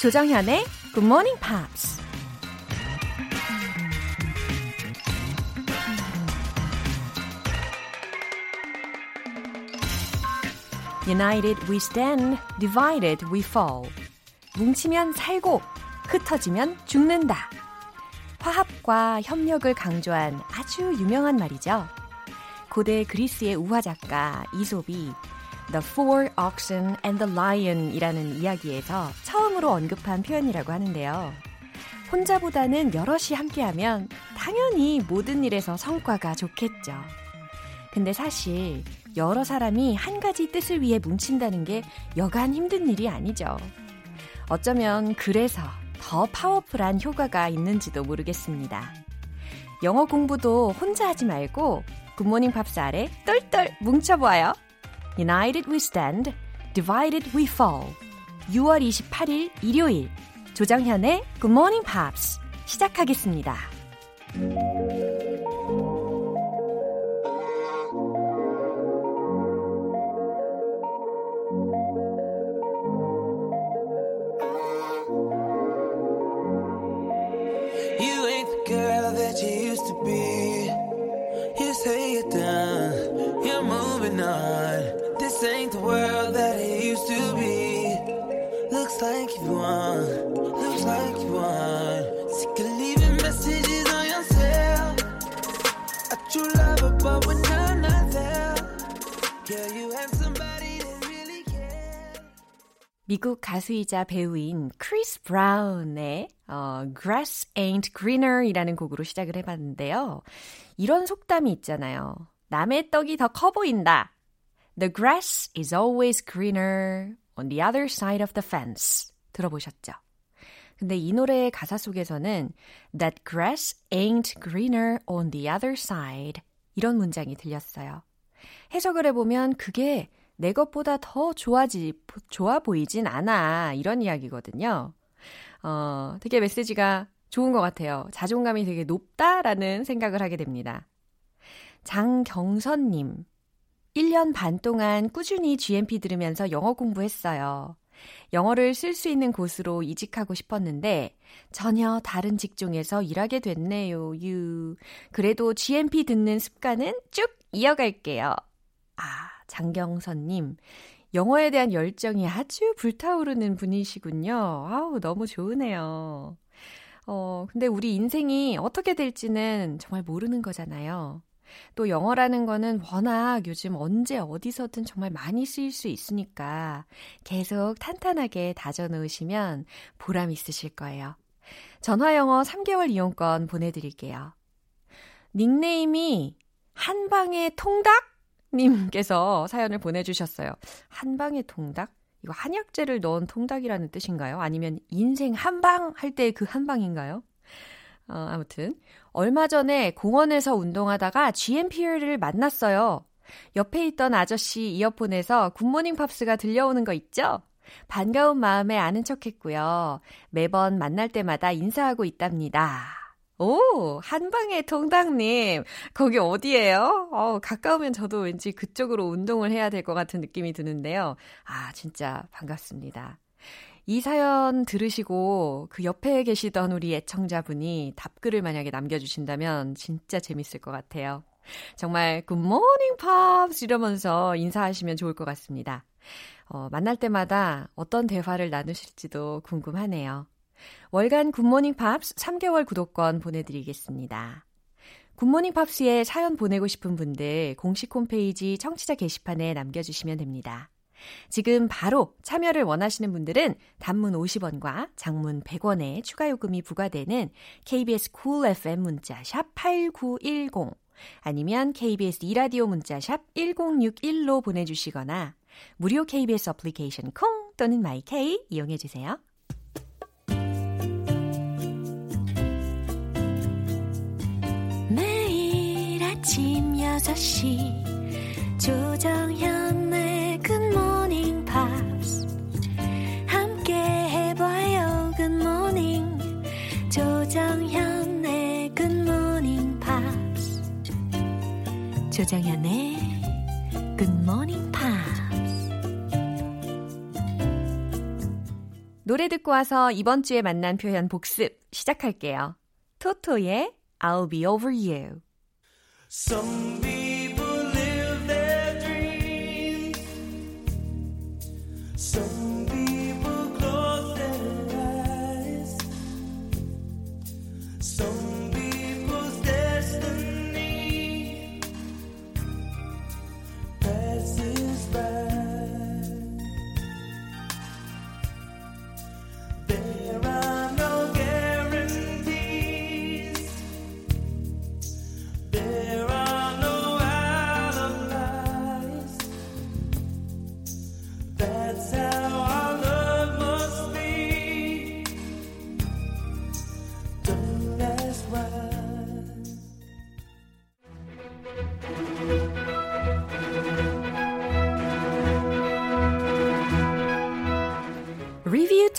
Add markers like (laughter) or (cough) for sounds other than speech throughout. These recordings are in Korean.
조정현의 Good Morning Pops. United we stand, divided we fall. 뭉치면 살고, 흩어지면 죽는다. 화합과 협력을 강조한 아주 유명한 말이죠. 고대 그리스의 우화 작가 이솝이 The Four Oxen and the Lion 이라는 이야기에서 처음으로 언급한 표현이라고 하는데요. 혼자보다는 여럿이 함께하면 당연히 모든 일에서 성과가 좋겠죠. 근데 사실 여러 사람이 한 가지 뜻을 위해 뭉친다는 게 여간 힘든 일이 아니죠. 어쩌면 그래서 더 파워풀한 효과가 있는지도 모르겠습니다. 영어 공부도 혼자 하지 말고 굿모닝 팝스 아래 똘똘 뭉쳐보아요. United we stand, divided we fall. 6월 28일 일요일 조정현의 굿모닝 팝스 시작하겠습니다. 미국 가수이자 배우인 크리스 브라운의 어, Grass Ain't Greener 이라는 곡으로 시작을 해봤는데요. 이런 속담이 있잖아요. 남의 떡이 더 커 보인다. The grass is always greener on the other side of the fence. 들어보셨죠? 근데 이 노래의 가사 속에서는 That grass ain't greener on the other side. 이런 문장이 들렸어요. 해석을 해보면 그게 내 것보다 더 좋아지, 좋아 보이진 않아. 이런 이야기거든요. 어, 되게 메시지가 좋은 것 같아요. 자존감이 되게 높다라는 생각을 하게 됩니다. 장경선님, 1년 반 동안 꾸준히 GMP 들으면서 영어 공부했어요. 영어를 쓸 수 있는 곳으로 이직하고 싶었는데 전혀 다른 직종에서 일하게 됐네요. 유. 그래도 GMP 듣는 습관은 쭉 이어갈게요. 아, 장경선님, 영어에 대한 열정이 아주 불타오르는 분이시군요. 아우, 너무 좋으네요. 어, 근데 우리 인생이 어떻게 될지는 정말 모르는 거잖아요. 또 영어라는 거는 워낙 요즘 언제 어디서든 정말 많이 쓰일 수 있으니까 계속 탄탄하게 다져 놓으시면 보람 있으실 거예요. 전화 영어 3개월 이용권 보내드릴게요. 닉네임이 한방의 통닭? 님께서 사연을 보내주셨어요. 한방의 통닭? 이거 한약재를 넣은 통닭이라는 뜻인가요? 아니면 인생 한방 할 때 그 한방인가요? 어, 아무튼 얼마 전에 공원에서 운동하다가 GMP를 만났어요. 옆에 있던 아저씨 이어폰에서 굿모닝 팝스가 들려오는 거 있죠? 반가운 마음에 아는 척 했고요. 매번 만날 때마다 인사하고 있답니다. 오, 한방의 통닭님. 거기 어디예요? 어, 가까우면 저도 왠지 그쪽으로 운동을 해야 될 것 같은 느낌이 드는데요. 아, 진짜 반갑습니다. 이 사연 들으시고 그 옆에 계시던 우리 애청자분이 답글을 만약에 남겨주신다면 진짜 재밌을 것 같아요. 정말 굿모닝 팝스 이러면서 인사하시면 좋을 것 같습니다. 어, 만날 때마다 어떤 대화를 나누실지도 궁금하네요. 월간 굿모닝 팝스 3개월 구독권 보내드리겠습니다. 굿모닝 팝스에 사연 보내고 싶은 분들 공식 홈페이지 청취자 게시판에 남겨주시면 됩니다. 지금 바로 참여를 원하시는 분들은 단문 50원과 장문 100원의 추가 요금이 부과되는 KBS cool FM 문자 샵 8910 아니면 KBS 이라디오 문자 샵 1061로 보내 주시거나 무료 KBS 어플리케이션 콩 또는 마이케이 이용해 주세요. 아침 6시 조정현의 굿모닝 팝스 함께 해봐요 굿모닝 조정현의 굿모닝 팝스 조정현의 굿모닝 팝스 노래 듣고 와서 이번 주에 만난 표현 복습 시작할게요. 토토의 I'll be over you. Some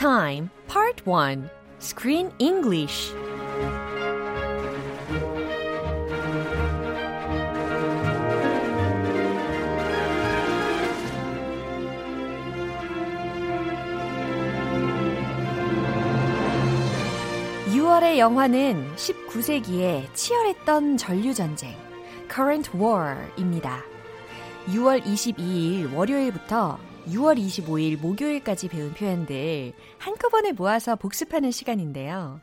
Time Part 1 Screen English (6월의) 영화는 (19세기에) 치열했던 전류전쟁 (current war)입니다. (6월 22일) 월요일부터 6월 25일 목요일까지 배운 표현들 한꺼번에 모아서 복습하는 시간인데요.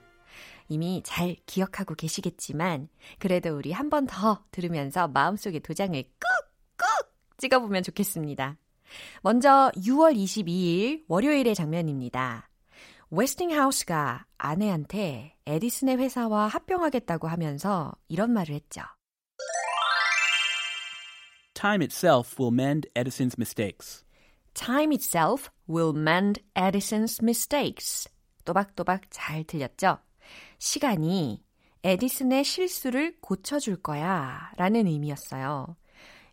이미 잘 기억하고 계시겠지만 그래도 우리 한 번 더 들으면서 마음속에 도장을 꾹꾹 찍어보면 좋겠습니다. 먼저 6월 22일 월요일의 장면입니다. 웨스팅하우스가 아내한테 에디슨의 회사와 합병하겠다고 하면서 이런 말을 했죠. Time itself will mend Edison's mistakes. Time itself will mend Edison's mistakes. 또박또박 잘 들렸죠? 시간이 에디슨의 실수를 고쳐줄 거야 라는 의미였어요.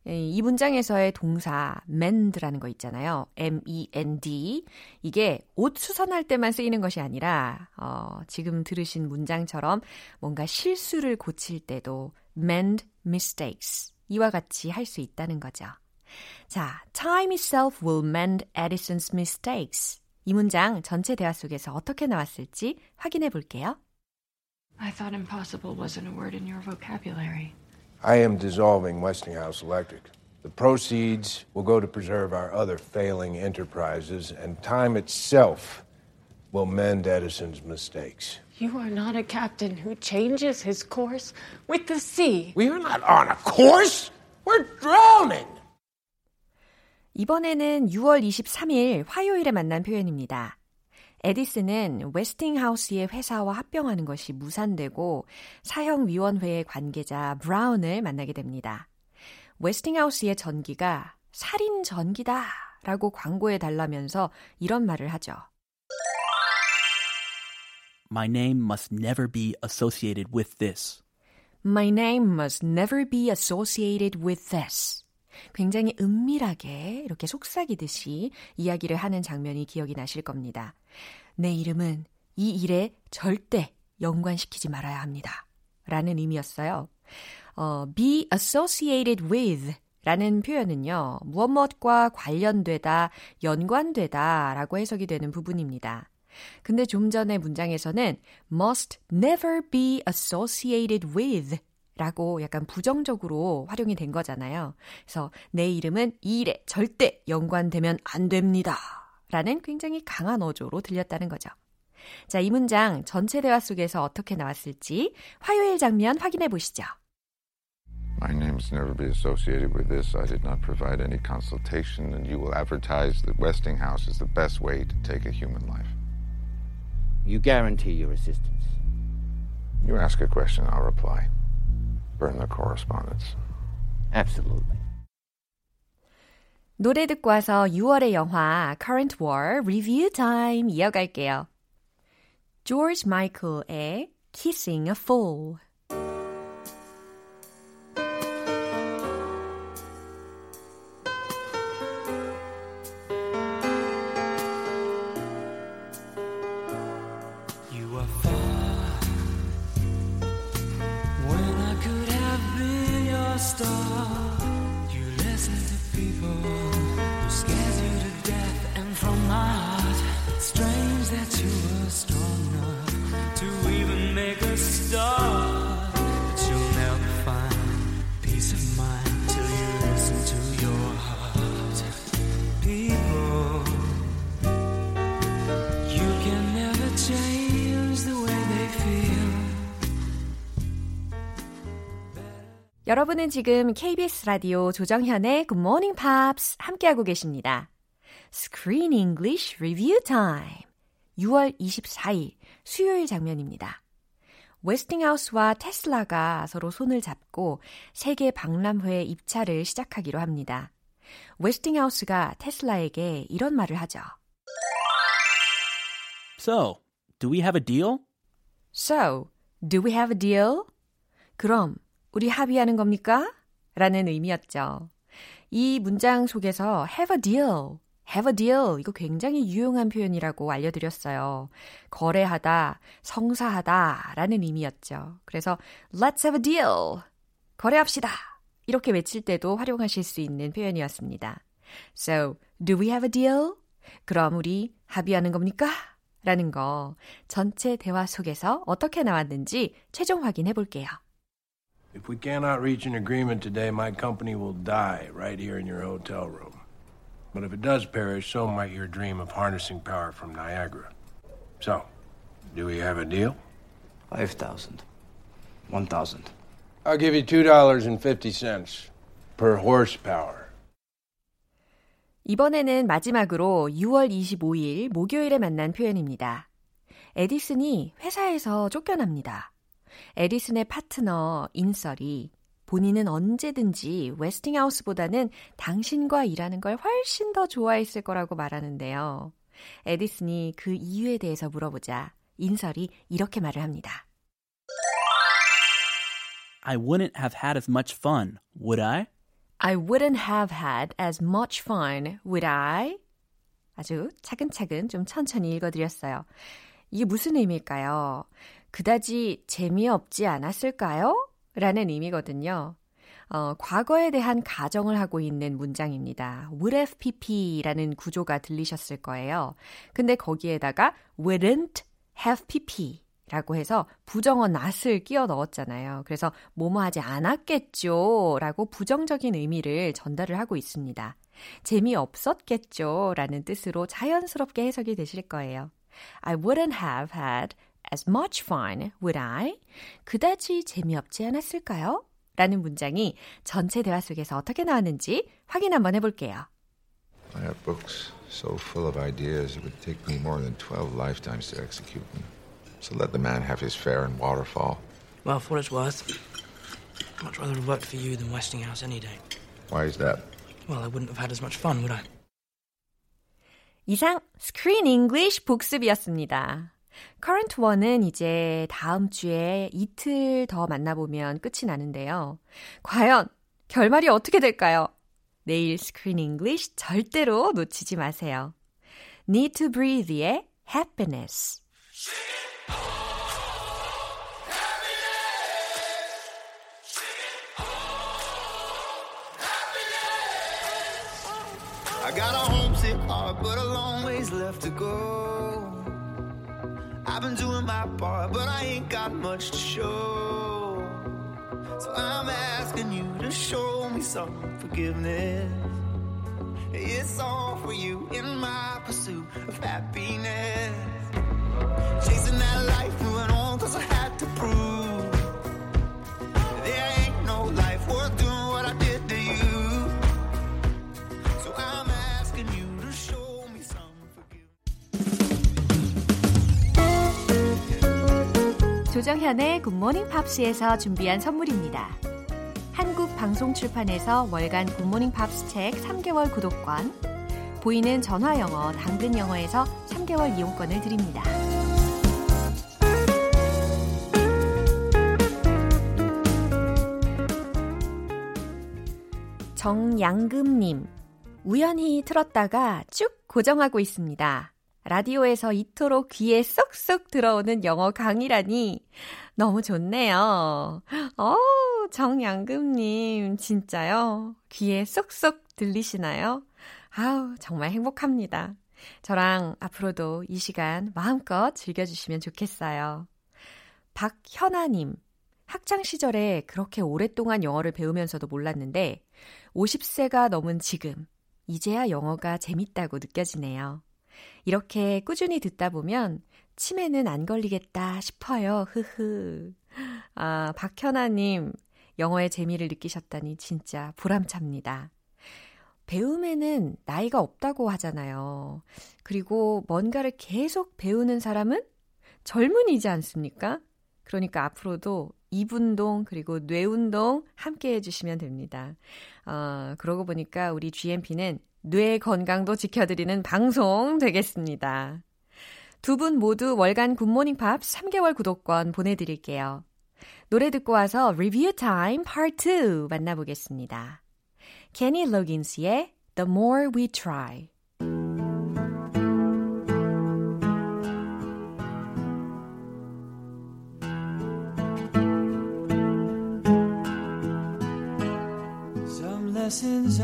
이 문장에서의 동사 mend라는 거 있잖아요. M-E-N-D. 이게 옷 수선할 때만 쓰이는 것이 아니라 어, 지금 들으신 문장처럼 뭔가 실수를 고칠 때도 mend mistakes 이와 같이 할 수 있다는 거죠. 자, time itself will mend Edison's mistakes. 이 문장 전체 대화 속에서 어떻게 나왔을지 확인해 볼게요. I thought impossible wasn't a word in your vocabulary. I am dissolving Westinghouse Electric. The proceeds will go to preserve our other failing enterprises, and time itself will mend Edison's mistakes. You are not a captain who changes his course with the sea. We are not on a course! We're drowning! 이번에는 6월 23일 화요일에 만난 표현입니다. 에디슨은 웨스팅하우스의 회사와 합병하는 것이 무산되고 사형위원회의 관계자 브라운을 만나게 됩니다. 웨스팅하우스의 전기가 살인 전기다 라고 광고해 달라면서 이런 말을 하죠. My name must never be associated with this. My name must never be associated with this. 굉장히 은밀하게 이렇게 속삭이듯이 이야기를 하는 장면이 기억이 나실 겁니다. 내 이름은 이 일에 절대 연관시키지 말아야 합니다. 라는 의미였어요. 어, be associated with 라는 표현은요, 무엇 무엇과 관련되다, 연관되다 라고 해석이 되는 부분입니다. 근데 좀 전에 문장에서는 must never be associated with 라고 약간 부정적으로 활용이 된 거잖아요. 그래서 내 이름은 이 일에 절대 연관되면 안 됩니다. 라는 굉장히 강한 어조로 들렸다는 거죠. 자, 이 문장 전체 대화 속에서 어떻게 나왔을지 화요일 장면 확인해 보시죠. My name must never be associated with this. I did not provide any consultation, and you will advertise that Westinghouse is the best way to take a human life. You guarantee your assistance? You ask a question, I'll reply. Burn the correspondence. Absolutely. 노래 듣고 와서 6월의 영화 Current War Review Time 이어갈게요. George Michael의 Kissing a Fool 여러분은 지금 KBS 라디오 조정현의 Good Morning Pops 함께하고 계십니다. Screen English Review Time. 6월 24일 수요일 장면입니다. 웨스팅하우스와 테슬라가 서로 손을 잡고 세계 박람회 입찰을 시작하기로 합니다. 웨스팅하우스가 테슬라에게 이런 말을 하죠. So, do we have a deal? So, do we have a deal? 그럼 우리 합의하는 겁니까? 라는 의미였죠. 이 문장 속에서 have a deal, have a deal 이거 굉장히 유용한 표현이라고 알려드렸어요. 거래하다, 성사하다 라는 의미였죠. 그래서 let's have a deal, 거래합시다 이렇게 외칠 때도 활용하실 수 있는 표현이었습니다. So, do we have a deal? 그럼 우리 합의하는 겁니까? 라는 거 전체 대화 속에서 어떻게 나왔는지 최종 확인해 볼게요. If we cannot reach an agreement today, my company will die right here in your hotel room. But if it does perish, so might your dream of harnessing power from Niagara. So, do we have a deal? 5,000. 1,000. I'll give you $2.50 per horsepower. 이번에는 마지막으로 6월 25일 목요일에 만난 표현입니다. 에디슨이 회사에서 쫓겨납니다. 에디슨의 파트너 인설이 본인은 언제든지 웨스팅하우스보다는 당신과 일하는 걸 훨씬 더 좋아했을 거라고 말하는데요. 에디슨이 그 이유에 대해서 물어보자 인설이 이렇게 말을 합니다. I wouldn't have had as much fun, would I? I wouldn't have had as much fun, would I? 아주 차근차근 좀 천천히 읽어드렸어요. 이게 무슨 의미일까요? 그다지 재미없지 않았을까요? 라는 의미거든요. 어, 과거에 대한 가정을 하고 있는 문장입니다. would have pp라는 구조가 들리셨을 거예요. 근데 거기에다가 wouldn't have pp 라고 해서 부정어 not을 끼워 넣었잖아요. 그래서 뭐뭐 하지 않았겠죠 라고 부정적인 의미를 전달을 하고 있습니다. 재미없었겠죠 라는 뜻으로 자연스럽게 해석이 되실 거예요. I wouldn't have had as much fun, would I? 그다지 재미없지 않았을까요? 라는 문장이 전체 대화 속에서 어떻게 나왔는지 확인 한번 해볼게요. I have books so full of ideas it would take me more than 12 lifetimes to execute them. So let the man have his fare in Waterfall. Well, for what it's worth, I'd much rather have worked for you than Westinghouse any day. Why is that? Well, I wouldn't have had as much fun, would I? 이상 Screen English 복습이었습니다. Current One은 이제 다음 주에 이틀 더 만나보면 끝이 나는데요. 과연 결말이 어떻게 될까요? 내일 English 절대로 놓치지 마세요. Need to Breathe의 Happiness. Been doing my part, but I ain't got much to show. So I'm asking you to show me some forgiveness. It's all for you in my pursuit of happiness. Chasing that life, moving on, cause I had to prove. 조정현의 굿모닝 팝스에서 준비한 선물입니다. 한국 방송 출판에서 월간 굿모닝 팝스 책 3개월 구독권, 보이는 전화 영어, 당근 영어에서 3개월 이용권을 드립니다. 정양금님, 우연히 틀었다가 쭉 고정하고 있습니다. 라디오에서 이토록 귀에 쏙쏙 들어오는 영어 강의라니 너무 좋네요. 어, 정양금님, 진짜요? 귀에 쏙쏙 들리시나요? 아우, 정말 행복합니다. 저랑 앞으로도 이 시간 마음껏 즐겨주시면 좋겠어요. 박현아님, 학창 시절에 그렇게 오랫동안 영어를 배우면서도 몰랐는데, 50세가 넘은 지금, 이제야 영어가 재밌다고 느껴지네요. 이렇게 꾸준히 듣다 보면 치매는 안 걸리겠다 싶어요. 흐흐. 아, 박현아님, 영어의 재미를 느끼셨다니 진짜 보람찹니다. 배움에는 나이가 없다고 하잖아요. 그리고 뭔가를 계속 배우는 사람은 젊은이지 않습니까? 그러니까 앞으로도 입운동 그리고 뇌운동 함께 해주시면 됩니다. 어, 그러고 보니까 우리 GMP는 뇌 건강도 지켜드리는 방송 되겠습니다. 두 분 모두 월간 굿모닝 팝스 3개월 구독권 보내드릴게요. 노래 듣고 와서 리뷰 타임 파트 2 만나보겠습니다. 케니 로긴스의 The More We Try lessons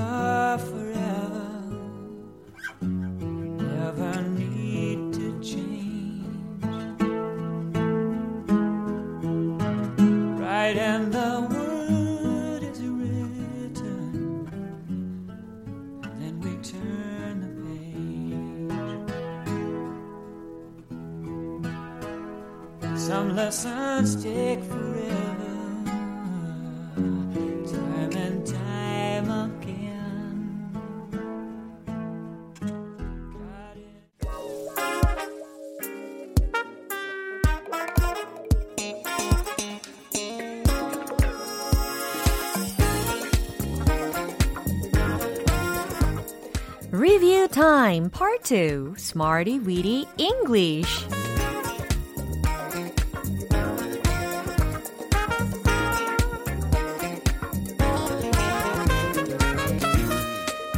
Review Time Part 2 Smarty Weedy English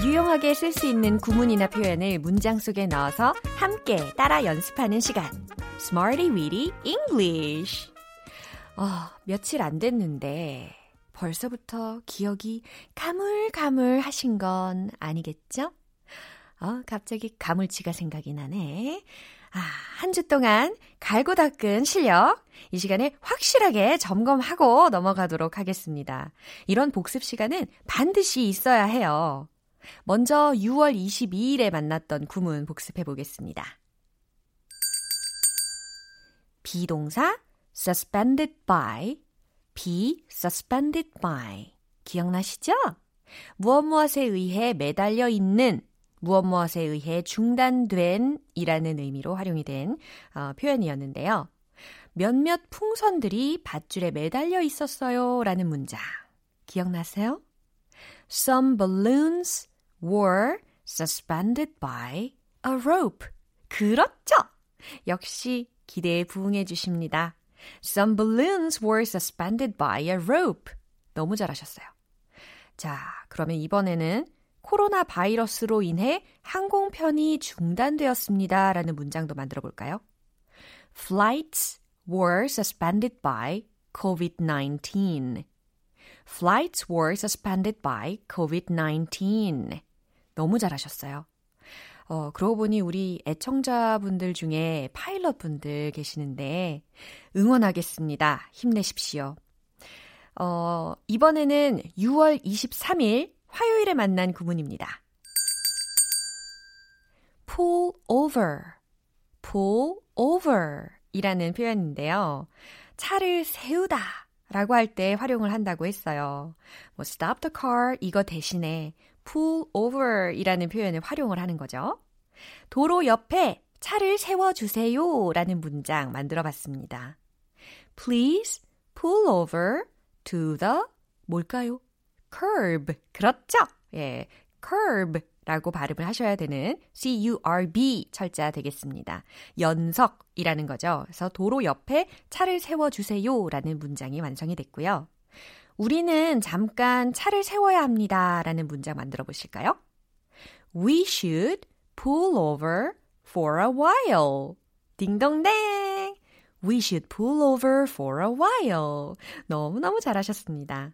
유용하게 쓸 수 있는 구문이나 표현을 문장 속에 넣어서 함께 따라 연습하는 시간. Smarty Weedy English. 어, 며칠 안 됐는데 벌써부터 기억이 가물가물 하신 건 아니겠죠? 어, 갑자기 가물치가 생각이 나네. 아, 한 주 동안 갈고 닦은 실력, 이 시간에 확실하게 점검하고 넘어가도록 하겠습니다. 이런 복습 시간은 반드시 있어야 해요. 먼저 6월 22일에 만났던 구문 복습해 보겠습니다. 비동사 suspended by, be suspended by. 기억나시죠? 무엇 무엇에 의해 매달려 있는 무엇 무엇에 의해 중단된 이라는 의미로 활용이 된 어, 표현이었는데요. 몇몇 풍선들이 밧줄에 매달려 있었어요 라는 문장. 기억나세요? Some balloons were suspended by a rope. 그렇죠! 역시 기대에 부응해 주십니다. Some balloons were suspended by a rope. 너무 잘하셨어요. 자, 그러면 이번에는 코로나 바이러스로 인해 항공편이 중단되었습니다. 라는 문장도 만들어 볼까요? Flights were suspended by COVID-19. Flights were suspended by COVID-19. 너무 잘하셨어요. 어, 그러고 보니 우리 애청자분들 중에 파일럿 분들 계시는데 응원하겠습니다. 힘내십시오. 어, 이번에는 6월 23일 화요일에 만난 구문입니다. pull over, pull over 이라는 표현인데요. 차를 세우다 라고 할 때 활용을 한다고 했어요. 뭐 stop the car 이거 대신에 pull over 이라는 표현을 활용을 하는 거죠. 도로 옆에 차를 세워주세요 라는 문장 만들어 봤습니다. Please pull over to the 뭘까요? Curb. 그렇죠? 예. curb 라고 발음을 하셔야 되는 C-U-R-B 철자 되겠습니다. 연석이라는 거죠. 그래서 도로 옆에 차를 세워주세요 라는 문장이 완성이 됐고요. 우리는 잠깐 차를 세워야 합니다 라는 문장 만들어 보실까요? We should pull over for a while. 딩동댕! We should pull over for a while. 너무너무 잘하셨습니다.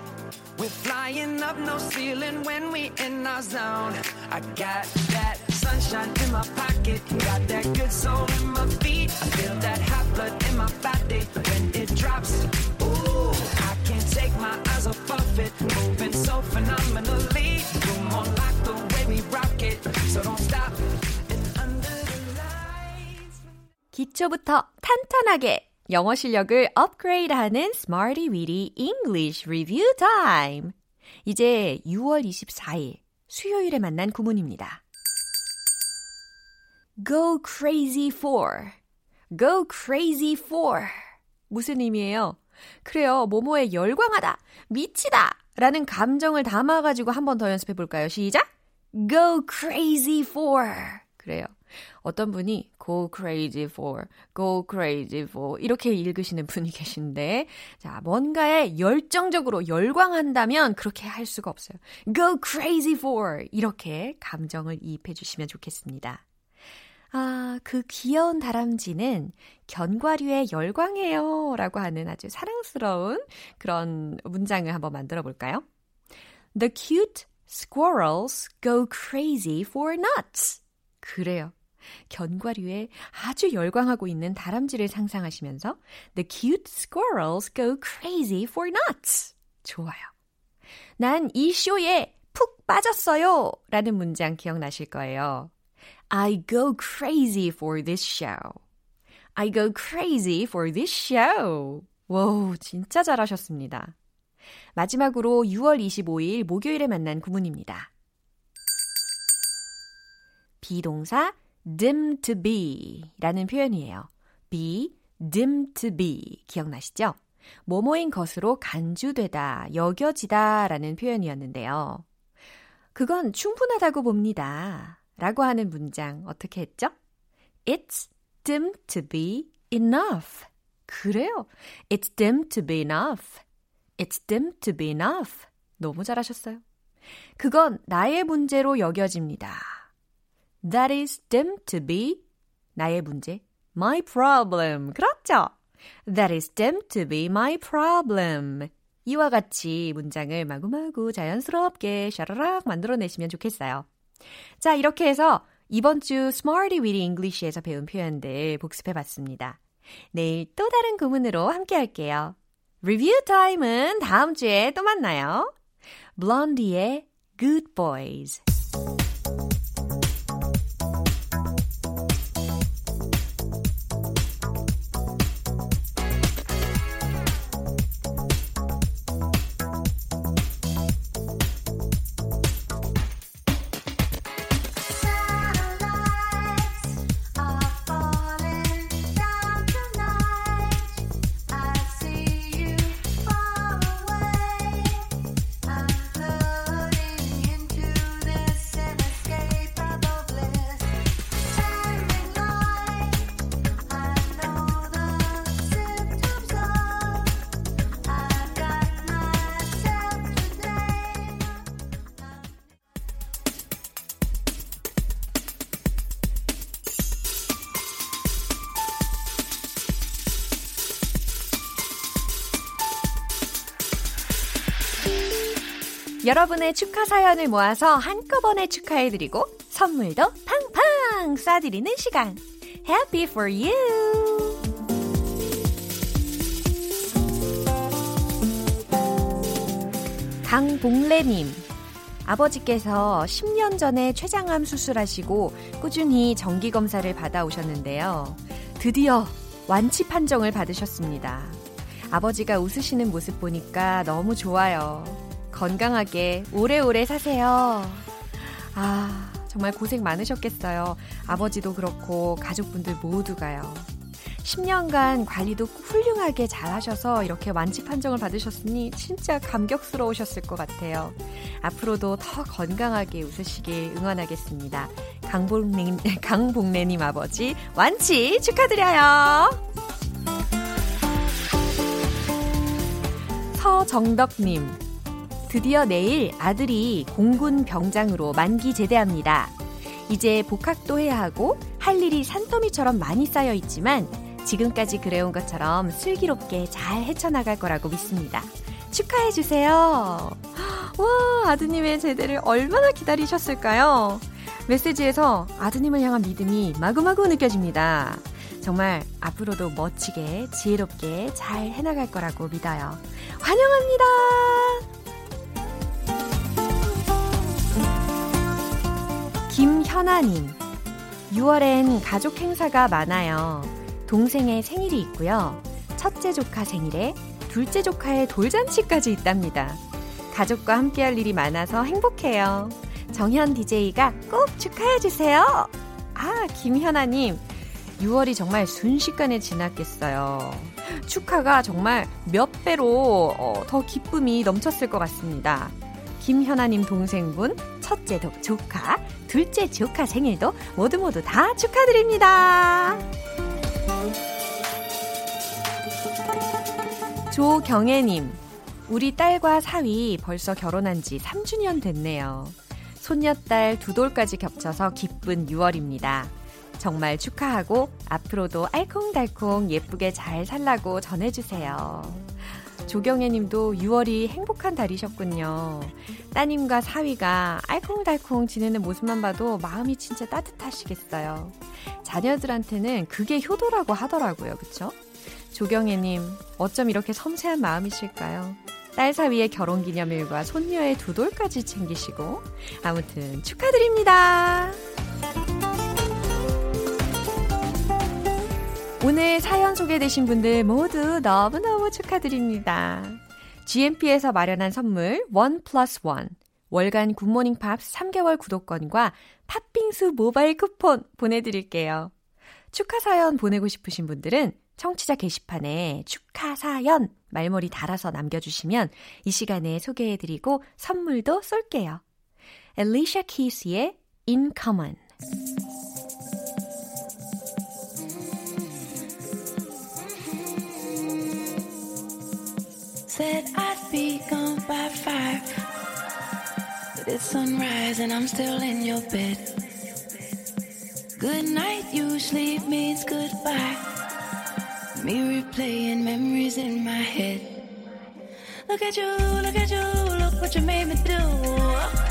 We're flying up, no ceiling when we in our zone. I got that sunshine in my pocket, got that good soul in my feet. I feel that hot blood in my body when it drops. Ooh, I can't take my eyes off of it, moving so phenomenally. You're more like the way we rock it, so don't stop. And under the lights. 기초부터 탄탄하게 영어 실력을 업그레이드하는 Smarty Weedy English Review Time. 이제 6월 24일 수요일에 만난 구문입니다. Go crazy for. Go crazy for. 무슨 의미예요? 그래요. 모모에 열광하다, 미치다 라는 감정을 담아가지고 한 번 더 연습해 볼까요? 시작! Go crazy for. 그래요. 어떤 분이 go crazy for, go crazy for 이렇게 읽으시는 분이 계신데 자, 뭔가에 열정적으로 열광한다면 그렇게 할 수가 없어요. go crazy for 이렇게 감정을 이입해 주시면 좋겠습니다. 아, 그 귀여운 다람쥐는 견과류에 열광해요 라고 하는 아주 사랑스러운 그런 문장을 한번 만들어 볼까요? The cute squirrels go crazy for nuts. 그래요. 견과류에 아주 열광하고 있는 다람쥐를 상상하시면서 The cute squirrels go crazy for nuts. 좋아요. 난 이 쇼에 푹 빠졌어요. 라는 문장 기억나실 거예요. I go crazy for this show. I go crazy for this show. 와우, 진짜 잘하셨습니다. 마지막으로 6월 25일 목요일에 만난 구문입니다. 비동사 dim to be 라는 표현이에요. be, dim to be. 기억나시죠? 뭐뭐인 것으로 간주되다, 여겨지다 라는 표현이었는데요. 그건 충분하다고 봅니다. 라고 하는 문장 어떻게 했죠? It's dim to be enough. 그래요. It's dim to be enough. It's dim to be enough. 너무 잘하셨어요. 그건 나의 문제로 여겨집니다. That is dim to be 나의 문제, my problem. 그렇죠? That is dim to be my problem. 이와 같이 문장을 마구마구 자연스럽게 샤라락 만들어내시면 좋겠어요. 자, 이렇게 해서 이번 주 Smarty Weedy English에서 배운 표현들 복습해 봤습니다. 내일 또 다른 구문으로 함께 할게요. 리뷰 타임은 다음 주에 또 만나요. 블론디의 Good Boys. 여러분의 축하 사연을 모아서 한꺼번에 축하해드리고 선물도 팡팡 쏴드리는 시간. Happy for you! 강봉래님. 아버지께서 10년 전에 췌장암 수술하시고 꾸준히 정기검사를 받아오셨는데요. 드디어 완치 판정을 받으셨습니다. 아버지가 웃으시는 모습 보니까 너무 좋아요. 건강하게 오래오래 사세요. 아, 정말 고생 많으셨겠어요. 아버지도 그렇고 가족분들 모두가요. 10년간 관리도 훌륭하게 잘 하셔서 이렇게 완치 판정을 받으셨으니 진짜 감격스러우셨을 것 같아요. 앞으로도 더 건강하게 웃으시길 응원하겠습니다. 강복래, (laughs) 강복래님 아버지 완치 축하드려요. 서정덕님, 드디어 내일 아들이 공군 병장으로 만기 제대합니다. 이제 복학도 해야 하고 할 일이 산더미처럼 많이 쌓여 있지만 지금까지 그래온 것처럼 슬기롭게 잘 헤쳐나갈 거라고 믿습니다. 축하해주세요. 와, 아드님의 제대를 얼마나 기다리셨을까요? 메시지에서 아드님을 향한 믿음이 마구마구 느껴집니다. 정말 앞으로도 멋지게, 지혜롭게 잘 해나갈 거라고 믿어요. 환영합니다! 현아님, 6월엔 가족 행사가 많아요. 동생의 생일이 있고요. 첫째 조카 생일에 둘째 조카의 돌잔치까지 있답니다. 가족과 함께할 일이 많아서 행복해요. 정현 DJ가 꼭 축하해주세요. 아, 김현아님. 6월이 정말 순식간에 지났겠어요. 축하가 정말 몇 배로 어, 더 기쁨이 넘쳤을 것 같습니다. 김현아님 동생분, 첫째 조카, 둘째 조카 생일도 모두 모두 다 축하드립니다. 조경애님, 우리 딸과 사위 벌써 결혼한 지 3주년 됐네요. 손녀딸 두 돌까지 겹쳐서 기쁜 6월입니다. 정말 축하하고 앞으로도 알콩달콩 예쁘게 잘 살라고 전해주세요. 조경애 님도 6월이 행복한 달이셨군요. 따님과 사위가 알콩달콩 지내는 모습만 봐도 마음이 진짜 따뜻하시겠어요. 자녀들한테는 그게 효도라고 하더라고요. 그쵸? 조경애 님, 어쩜 이렇게 섬세한 마음이실까요? 딸 사위의 결혼 기념일과 손녀의 두 돌까지 챙기시고 아무튼 축하드립니다. 오늘 사연 소개되신 분들 모두 너무너무 축하드립니다. GMP에서 마련한 선물 원 플러스 원 월간 굿모닝 팝스 3개월 구독권과 팥빙수 모바일 쿠폰 보내드릴게요. 축하 사연 보내고 싶으신 분들은 청취자 게시판에 축하 사연 말머리 달아서 남겨주시면 이 시간에 소개해드리고 선물도 쏠게요. Alicia Keys의 In Common Said I'd be gone by five But it's sunrise and I'm still in your bed Good night usually means goodbye Me replaying memories in my head. Look at you, look at you, look what you made me do.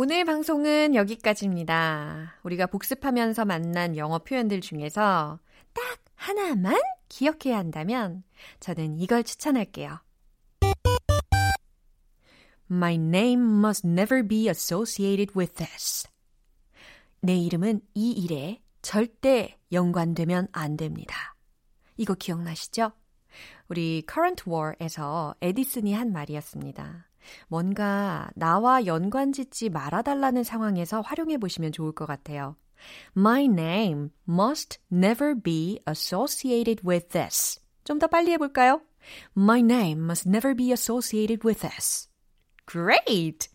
오늘 방송은 여기까지입니다. 우리가 복습하면서 만난 영어 표현들 중에서 딱 하나만 기억해야 한다면 저는 이걸 추천할게요. My name must never be associated with this. 내 이름은 이 일에 절대 연관되면 안 됩니다. 이거 기억나시죠? 우리 Current War에서 에디슨이 한 말이었습니다. 뭔가 나와 연관 짓지 말아달라는 상황에서 활용해 보시면 좋을 것 같아요. My name must never be associated with this. 좀 더 빨리 해볼까요? My name must never be associated with this. Great!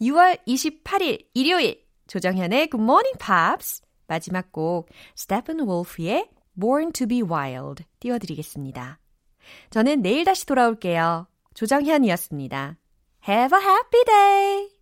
6월 28일 일요일 조정현의 Good Morning Pops 마지막 곡 스테픈 wolf의 Born to be Wild 띄워드리겠습니다. 저는 내일 다시 돌아올게요. 조정현이었습니다. Have a happy day!